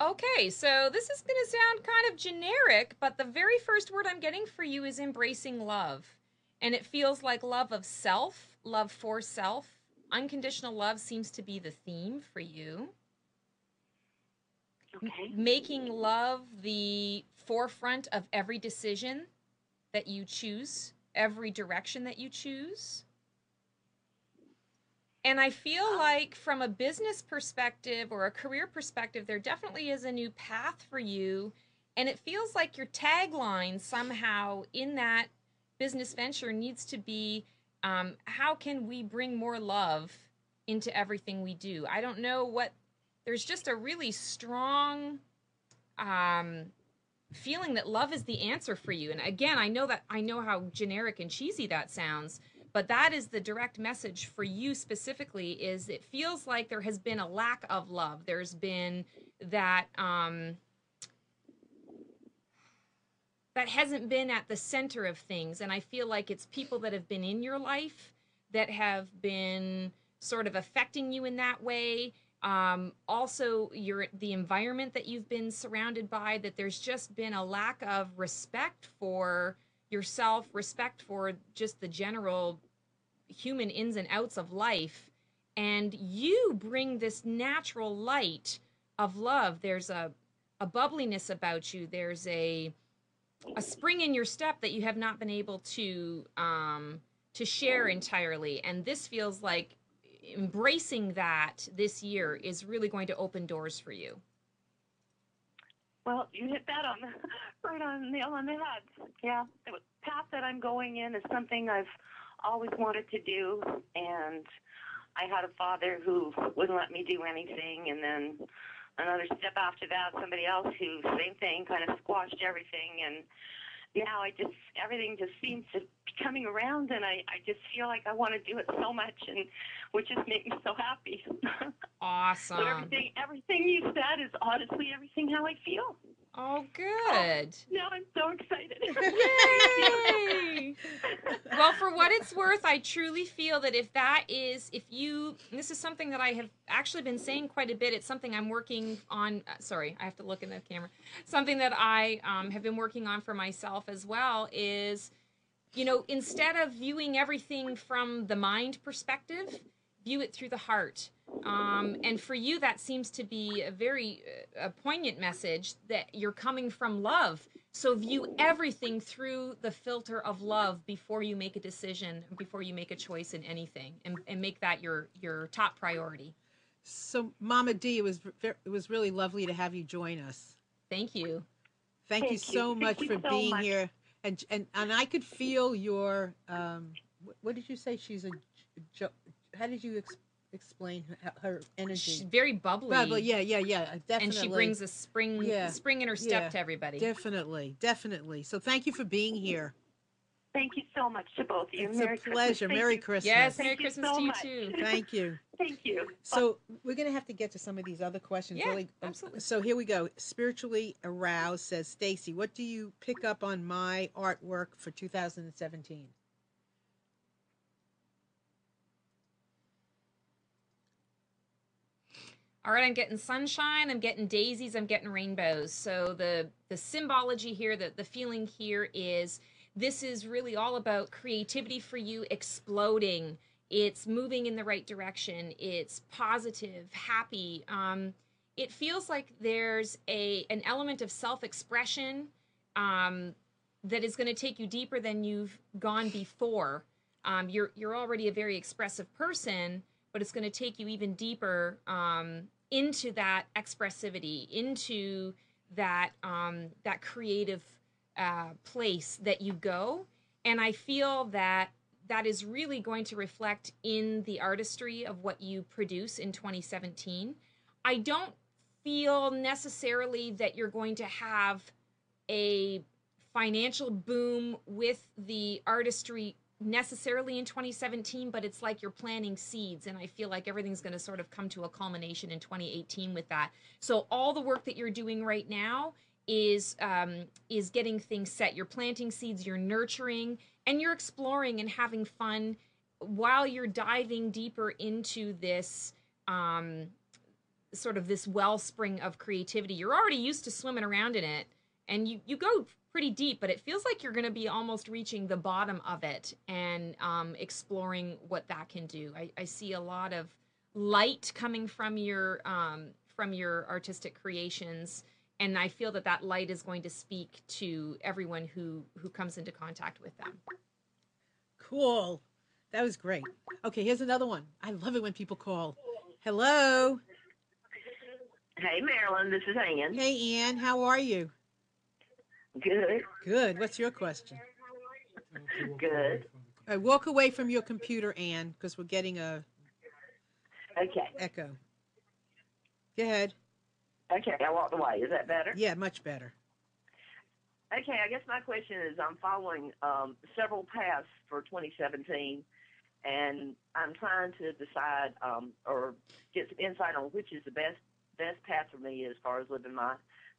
Okay, so this is going to sound kind of generic, but the very first word I'm getting for you is embracing love. And it feels like love of self, love for self. Unconditional love seems to be the theme for you. Okay. Making love the forefront of every decision that you choose, every direction that you choose. And I feel like, from a business perspective or a career perspective, there definitely is a new path for you. And it feels like your tagline somehow in that business venture needs to be um, how can we bring more love into everything we do? I don't know what, there's just a really strong um, feeling that love is the answer for you. And again, I know that I know how generic and cheesy that sounds but that is the direct message for you specifically is it feels like there has been a lack of love. There's been that um that hasn't been at the center of things. And i feel like it's people that have been in your life that have been sort of affecting you in that way. Um, also your the environment that you've been surrounded by that there's just been a lack of respect for yourself respect for just the general human ins and outs of life and you bring this natural light of love. There's a a bubbliness about you. There's a a spring in your step that you have not been able to um to share entirely. And this feels like embracing that this year is really going to open doors for you Well, you hit that on the right on nail on the head. Yeah, the path that I'm going in is something I've always wanted to do, and I had a father who wouldn't let me do anything, and then another step after that, somebody else who same thing, kind of squashed everything, and now I just everything just seems to be coming around, and I I just feel like I want to do it so much, and which just makes me so happy. awesome so everything everything you said is honestly everything how I feel. Oh good Now I'm so excited. Yay! well, for what it's worth, I truly feel that if that is, if you, this is something that I have actually been saying quite a bit. It's something I'm working on. uh, Sorry, I have to look in the camera. Something that I um, have been working on for myself as well is, you know, instead of viewing everything from the mind perspective, view it through the heart. Um, and for you, that seems to be a very uh, a poignant message that you're coming from love. So view everything through the filter of love before you make a decision, before you make a choice in anything, and, and make that your your top priority. So, Mama D, it was ver- it was really lovely to have you join us. Thank you. Thank, you Thank you. so Thank much you for so being much. here. And and and I could feel your um. What did you say? She's a. How did you ex- explain her, her energy? She's very bubbly. Bubbly, yeah, yeah, yeah. Definitely. And she brings a spring Yeah. spring in her step Yeah. to everybody. Definitely, definitely. So thank you for being here. Thank you so much to both of you. It's Merry a pleasure. Thank Merry. Christmas. yes, Thank Merry you Christmas so to you much. too. Thank you. Thank you. So we're gonna have to get to some of these other questions. Yeah, really. um, absolutely. So here we go. Spiritually aroused says Stacey. What do you pick up on my artwork for 2017? All right, I'm getting sunshine, I'm getting daisies, I'm getting rainbows. So the the symbology here, the the feeling here is this is really all about creativity for you exploding. It's moving in the right direction. It's positive, happy. Um, it feels like there's a an element of self-expression um, that is going to take you deeper than you've gone before. Um, you're you're already a very expressive person, but it's going to take you even deeper um, into that expressivity, into that um, that creative uh, place that you go. And I feel that that is really going to reflect in the artistry of what you produce in 2017. I don't feel necessarily that you're going to have a financial boom with the artistry necessarily in 2017, but it's like you're planting seeds. And I feel like everything's going to sort of come to a culmination in 2018 with that. So all the work that you're doing right now is um, is getting things set. You're planting seeds, you're nurturing, and you're exploring and having fun while you're diving deeper into this um, sort of this wellspring of creativity. You're already used to swimming around in it, and you you go pretty deep, but it feels like you're going to be almost reaching the bottom of it and um, exploring what that can do. I, I, see a lot of light coming from your um, from your artistic creations, and I feel that that light is going to speak to everyone who who comes into contact with them. Cool. That was great. Okay, here's another one. I love it when people call. Hello. Hey, Marilyn. This is Ann. Hey, Ann. How are you? Good. Good. What's your question? Good. All right, walk away from your computer, Ann, because we're getting a okay echo. Go ahead. Okay, I walked away. Is that better? Yeah, much better. Okay, I guess my question is I'm following um, several paths for 2017, and I'm trying to decide um, or get some insight on which is the best best path for me as far as living my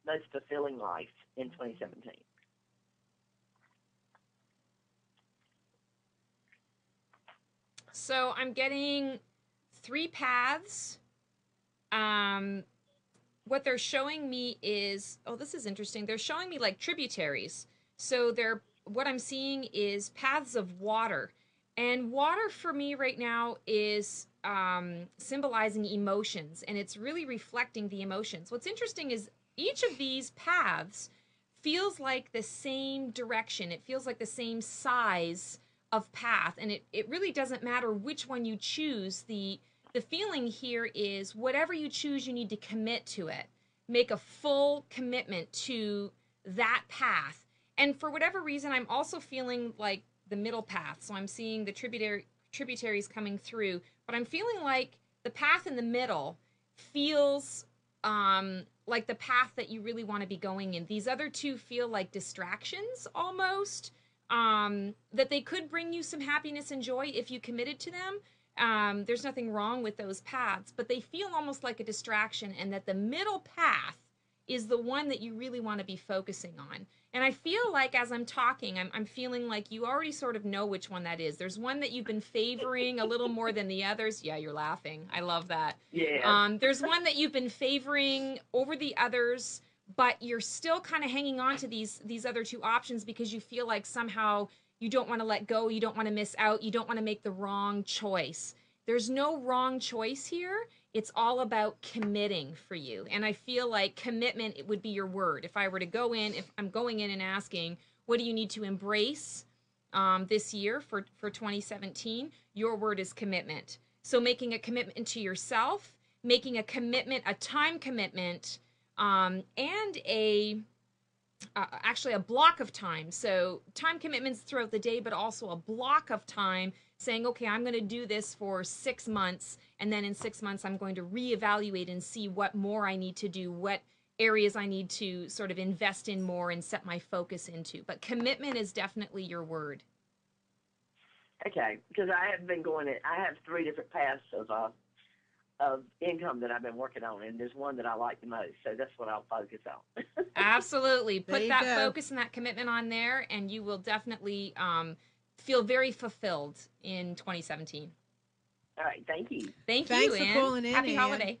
most fulfilling life in 2017. So I'm getting three paths. Um, what they're showing me is oh, this is interesting. They're showing me like tributaries. So they're what I'm seeing is paths of water. And water for me right now is um, symbolizing emotions, and it's really reflecting the emotions. What's interesting is each of these paths feels like the same direction. It feels like the same size of path, and it, it really doesn't matter which one you choose. The the feeling here is whatever you choose, you need to commit to it. Make a full commitment to that path. And for whatever reason, I'm also feeling like the middle path. So I'm seeing the tributary tributaries coming through, but I'm feeling like the path in the middle feels um, like the path that you really want to be going in. These other two feel like distractions almost. Um, that they could bring you some happiness and joy if you committed to them. Um, there's nothing wrong with those paths, but they feel almost like a distraction, and that the middle path is the one that you really want to be focusing on. And I feel like as I'm talking, I'm, I'm feeling like you already sort of know which one that is. There's one that you've been favoring a little more than the others. Yeah, you're laughing. I love that. Yeah. Um, there's one that you've been favoring over the others, but you're still kind of hanging on to these these other two options because you feel like somehow you don't want to let go, you don't want to miss out, you don't want to make the wrong choice. There's no wrong choice here it's all about committing for you. And I feel like commitment it would be your word. If I were to go in, if I'm going in and asking, what do you need to embrace um, this year for, for 2017? Your word is commitment. So making a commitment to yourself, making a commitment, a time commitment, um, and a uh, actually a block of time. So time commitments throughout the day, but also a block of time saying, okay, I'm going to do this for six months and then in six months, I'm going to reevaluate and see what more I need to do, what areas I need to sort of invest in more and set my focus into. But commitment is definitely your word. Okay, because I have been going. In, I have three different paths of uh, of income that I've been working on, and there's one that I like the most. So that's what I'll focus on. Absolutely, put that go. focus and that commitment on there, and you will definitely um, feel very fulfilled in 2017. All right. Thank you. Thank Thanks you, for Ann. calling in, Happy Ann. holiday.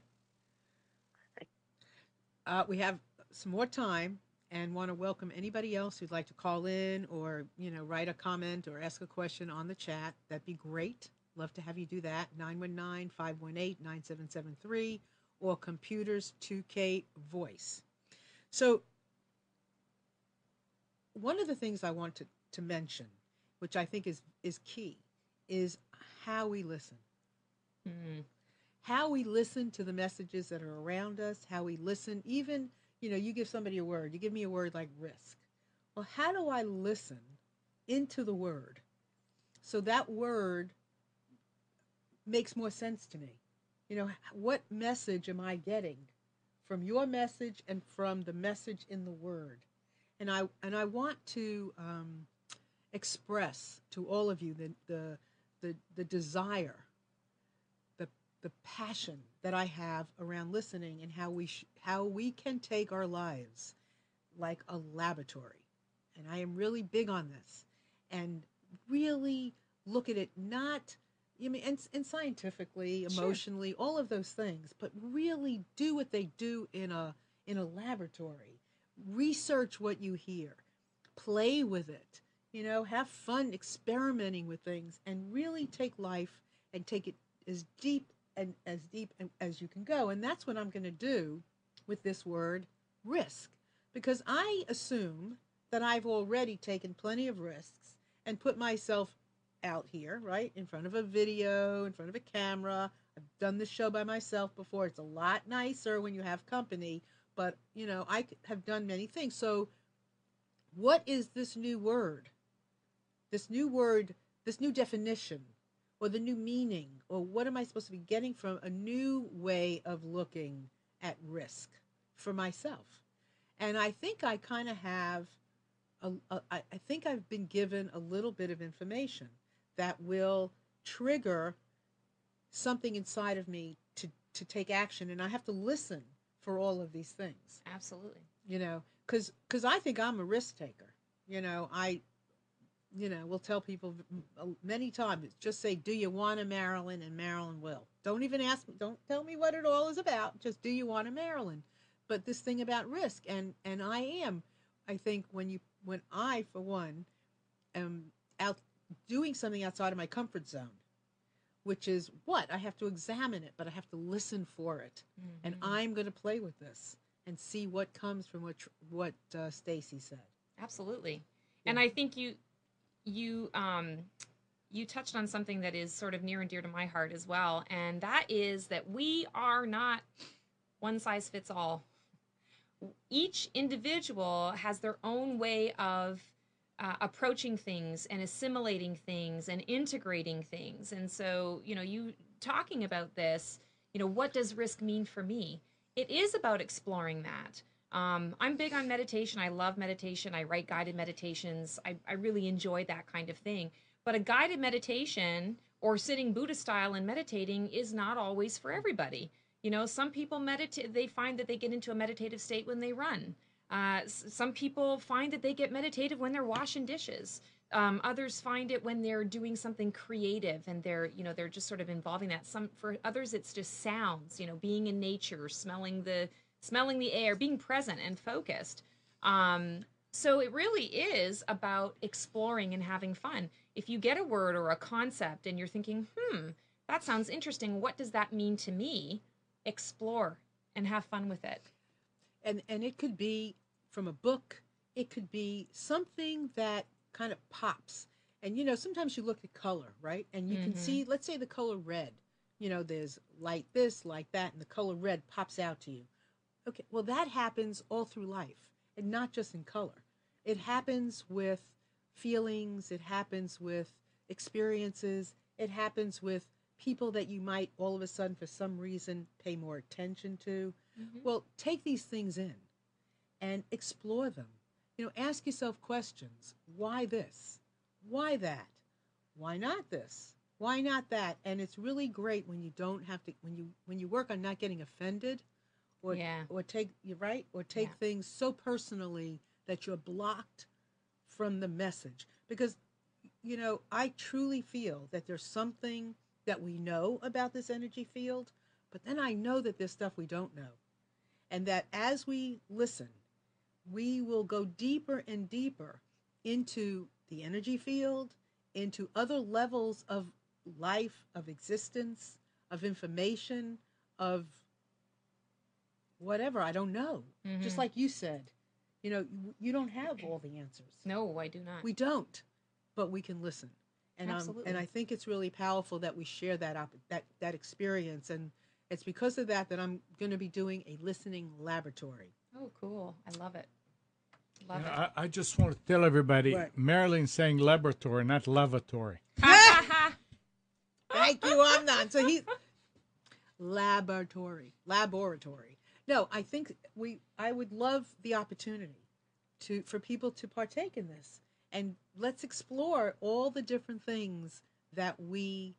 Uh, we have some more time and want to welcome anybody else who'd like to call in or you know write a comment or ask a question on the chat. That'd be great. Love to have you do that. 919-518-9773 or computers 2K voice. So one of the things I want to, to mention, which I think is is key, is how we listen. Mm. How we listen to the messages that are around us, how we listen, even, you know, you give somebody a word, you give me a word like risk. Well, how do I listen into the word so that word makes more sense to me? You know, what message am I getting from your message and from the message in the word? And I and I want to um, express to all of you the the the, the desire, the passion that I have around listening and how we sh- how we can take our lives like a laboratory and I am really big on this, and really look at it not, you mean, and, and scientifically, Sure. emotionally, all of those things, but really do what they do in a in a laboratory. Research what you hear, play with it, you know, have fun experimenting with things, and really take life and take it as deep and as deep as you can go. And that's what I'm going to do with this word risk because I assume that I've already taken plenty of risks and put myself out here, right, in front of a video, in front of a camera. I've done this show by myself before. It's a lot nicer when you have company, but you know, I have done many things. So, what is this new word? This new word, this new definition, or the new meaning, or what am I supposed to be getting from a new way of looking at risk for myself? And I think I kind of have a, a, I think I've been given a little bit of information that will trigger something inside of me to, to take action. And I have to listen for all of these things, Absolutely. you know, because cause I think I'm a risk taker. You know, I, you know, we'll tell people many times, just say, do you want a Marilyn? And Marilyn will. Don't even ask me, don't tell me what it all is about. Just do you want a Marilyn? But this thing about risk, and, and I am, I think when you, when I, for one, am out doing something outside of my comfort zone, which is what I have to examine it, but I have to listen for it, and Mm-hmm. I'm going to play with this and see what comes from what what uh, Stacey said. Absolutely. And I think you you um you touched on something that is sort of near and dear to my heart as well, and that is that we are not one size fits all. Each individual has their own way of uh, approaching things and assimilating things and integrating things. And so, you know, you talking about this, you know, what does risk mean for me? It is about exploring that. Um, I'm big on meditation. I love meditation. I write guided meditations. I, I really enjoy that kind of thing. But a guided meditation or sitting Buddha style and meditating is not always for everybody. You know, some people meditate, they find that they get into a meditative state when they run. Uh, s- some people find that they get meditative when they're washing dishes. Um, others find it when they're doing something creative and they're, you know, they're just sort of involving that. Some for others, it's just sounds. You know, being in nature, smelling the smelling the air, being present and focused. Um, so it really is about exploring and having fun. If you get a word or a concept and you're thinking, hmm, that sounds interesting. What does that mean to me? Explore and have fun with it. and and it could be from a book it could be something that kind of pops and you know sometimes you look at color right and you can Mhm. see let's say the color red you know there's light this like that and the color red pops out to you okay well that happens all through life and not just in color it happens with feelings it happens with experiences it happens with people that you might all of a sudden for some reason pay more attention to mm-hmm. well, take these things in and explore them. You know, ask yourself questions. Why this? Why that? Why not this? Why not that? And it's really great when you don't have to when you when you work on not getting offended or Yeah. or take you right or take Yeah. things so personally that you're blocked from the message because you know, I truly feel that there's something that we know about this energy field, but then I know that there's stuff we don't know. And that as we listen, we will go deeper and deeper into the energy field, into other levels of life, of existence, of information, of whatever, I don't know. Just Mhm. like you said, You know, you- you don't have all the answers. No, I do not. We don't, but we can listen. And um, Absolutely. and I think it's really powerful that we share that op- that that experience and it's because of that that I'm going to be doing a listening laboratory. oh, cool. I love it. Love You it. I, I just want to tell everybody, What? Marilyn's saying laboratory, not lavatory. Thank you. I'm not. So he laboratory, laboratory. No, I think we. I would love the opportunity to for people to partake in this, and let's explore all the different things that we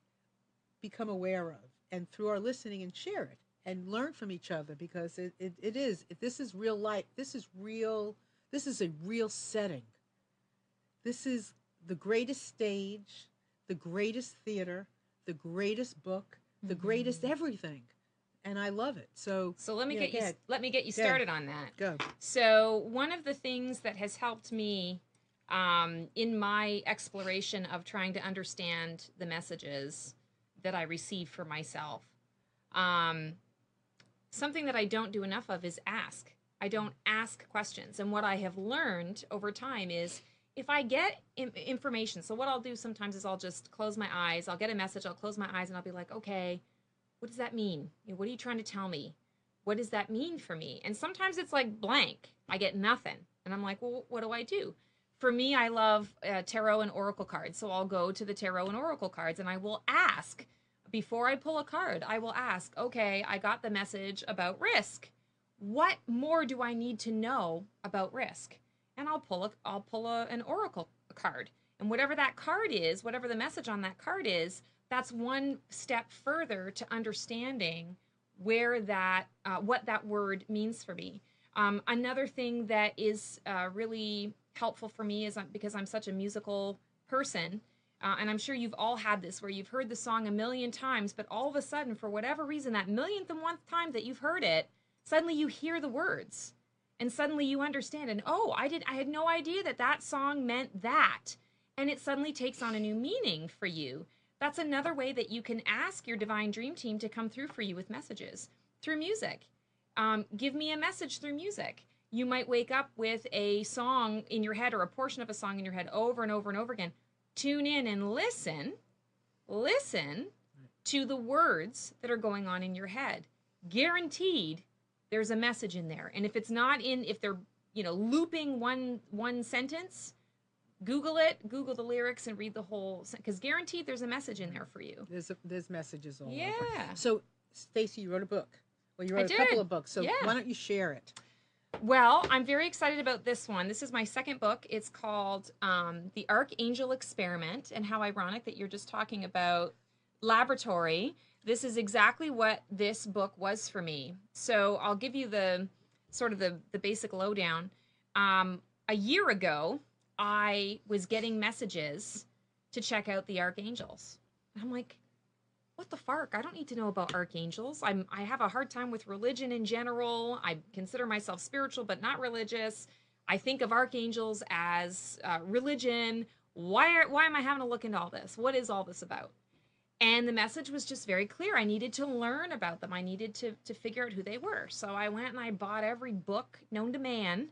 become aware of, and through our listening, and share it and learn from each other because it, it, it is. This is real life. This is real. This is a real setting. This is the greatest stage, the greatest theater, the greatest book, the mm-hmm. greatest everything, and I love it. So, so let me get you ahead. let me get you started on that. Go. So, one of the things that has helped me um, in my exploration of trying to understand the messages that I receive for myself, um, something that I don't do enough of is ask. I don't ask questions. And what I have learned over time is if I get information, so what I'll do sometimes is I'll just close my eyes, I'll get a message, I'll close my eyes, and I'll be like, okay, what does that mean? What are you trying to tell me? what does that mean for me? And sometimes it's like blank. I get nothing. And I'm like, well, what do I do? For me, I love uh, tarot and oracle cards. So I'll go to the tarot and oracle cards and I will ask before I pull a card, I will ask, okay, I got the message about risk. What more do I need to know about risk? And I'll pull a, I'll pull a, an oracle card. And whatever that card is, whatever the message on that card is, that's one step further to understanding where that uh, what that word means for me. Um, another thing that is uh, really helpful for me is because i'm such a musical person uh, and i'm sure you've all had this where you've heard the song a million times but all of a sudden for whatever reason that millionth and one time that you've heard it suddenly you hear the words. And suddenly you understand and oh i did i had no idea that that song meant that. And it suddenly takes on a new meaning for you that's another way that you can ask your divine dream team to come through for you with messages through music. Um, give me a message through music. You might wake up with a song in your head or a portion of a song in your head over and over and over again. Tune in and listen. Listen to the words that are going on in your head. Guaranteed there's a message in there. And if it's not in if they're, you know, looping one one sentence, Google it, Google the lyrics, and read the whole. Because guaranteed, there's a message in there for you. There's a, there's messages all over. Yeah. So, Stacey, you wrote a book. Well, you I wrote a couple of books. So Yeah. why don't you share it? Well, I'm very excited about this one. This is my second book. It's called um, The Archangel Experiment. And how ironic that you're just talking about laboratory. This is exactly what this book was for me. So I'll give you the sort of the, the basic lowdown. Um, a year ago, I was getting messages to check out the archangels. And I'm like, what the fark? I don't need to know about archangels. I'm I have a hard time with religion in general. I consider myself spiritual but not religious. I think of archangels as uh, religion. Why are, why am I having to look into all this? What is all this about? And the message was just very clear. I needed to learn about them. I needed to to figure out who they were. So I went and I bought every book known to man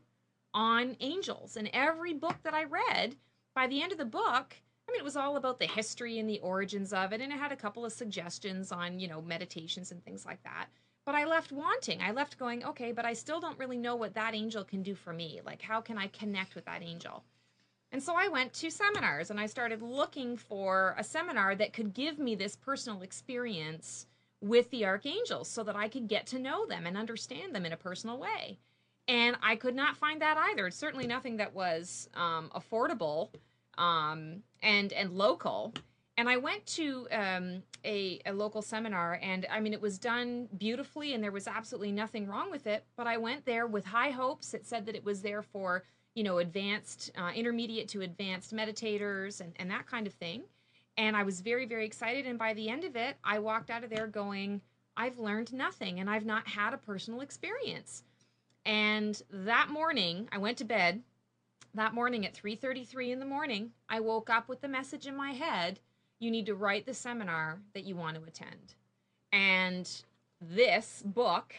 on angels. And every book that I read, by the end of the book, I mean, it was all about the history and the origins of it, and it had a couple of suggestions on, you know, meditations and things like that. But I left wanting. I left going, okay, but I still don't really know what that angel can do for me. Like, how can I connect with that angel? And so I went to seminars and I started looking for a seminar that could give me this personal experience with the archangels so that I could get to know them and understand them in a personal way. And I could not find that either. It's certainly nothing that was um, affordable um, and and local. And I went to um, a, a local seminar, and I mean, it was done beautifully, and there was absolutely nothing wrong with it. But I went there with high hopes. It said that it was there for you know advanced, uh, intermediate to advanced meditators, and, and that kind of thing. And I was very very excited. And by the end of it, I walked out of there going, I've learned nothing, and I've not had a personal experience. And that morning, I went to bed. That morning at 3:33 in the morning, I woke up with the message in my head, you need to write the seminar that you want to attend. And this book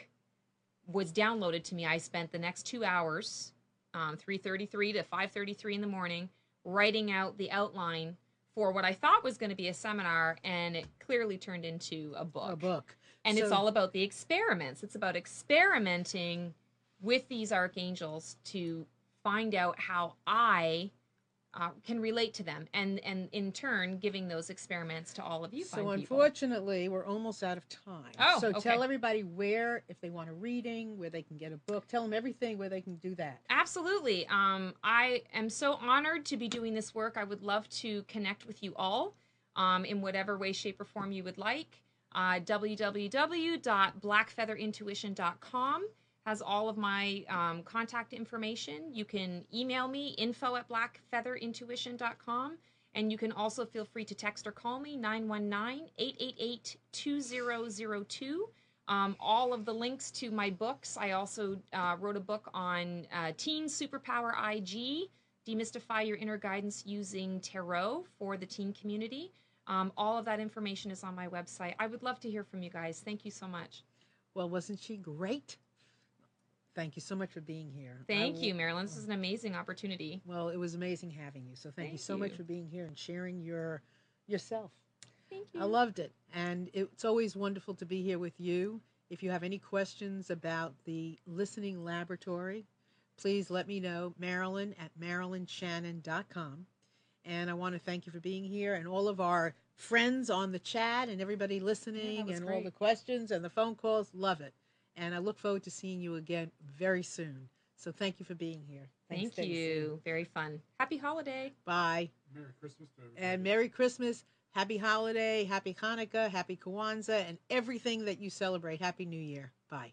was downloaded to me. I spent the next 2 hours um, 3.33 to 5.33 in the morning writing out the outline for what i thought was going to be a seminar and it clearly turned into a book A book. and it's all about the experiments it's about experimenting with these archangels to find out how i uh, can relate to them and and in turn giving those experiments to all of you So fine people. unfortunately, we're almost out of time. Oh, so tell everybody where, if they want a reading, where they can get a book. Tell them everything where they can do that. Absolutely. Um, I am so honored to be doing this work. I would love to connect with you all um, in whatever way, shape, or form you would like. Uh, www.blackfeatherintuition.com has all of my um, contact information. You can email me info at blackfeatherintuition.com. And you can also feel free to text or call me 919 888 2002. Um, all of the links to my books. I also uh, wrote a book on uh, Teen Superpower IG, Demystify Your Inner Guidance Using Tarot for the teen community. Um, all of that information is on my website. I would love to hear from you guys. Thank you so much. Well, wasn't she great? Thank you so much for being here. Thank will- you, Marilyn. This is an amazing opportunity. Well, it was amazing having you. So thank, you Thank so much for being here and sharing your yourself. Thank you. I loved it. And it's always wonderful to be here with you. If you have any questions about the listening laboratory, please let me know. Marilyn at marilynshannon.com. And I want to thank you for being here and all of our friends on the chat and everybody listening was and all the questions and the phone calls. Love it. And I look forward to seeing you again very soon. So thank you for being here. Thanks, Thank Stacey. you. Very fun. Happy holiday. Bye. Merry Christmas to everybody. And Merry Christmas, Happy Holiday, Happy Hanukkah, Happy Kwanzaa, and everything that you celebrate. Happy New Year. Bye.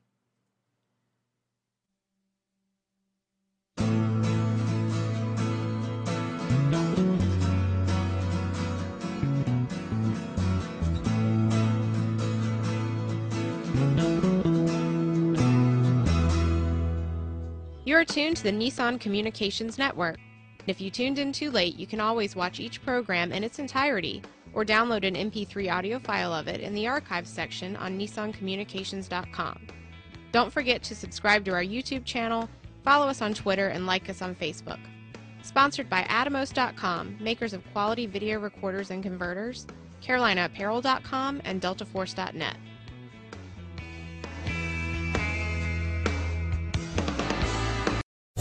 You're tuned to the Nissan Communications Network. If you tuned in too late, you can always watch each program in its entirety or download an MP3 audio file of it in the archives section on nissancommunications.com. Don't forget to subscribe to our YouTube channel, follow us on Twitter, and like us on Facebook. Sponsored by Atomos.com, makers of quality video recorders and converters, CarolinaApparel.com, and DeltaForce.net.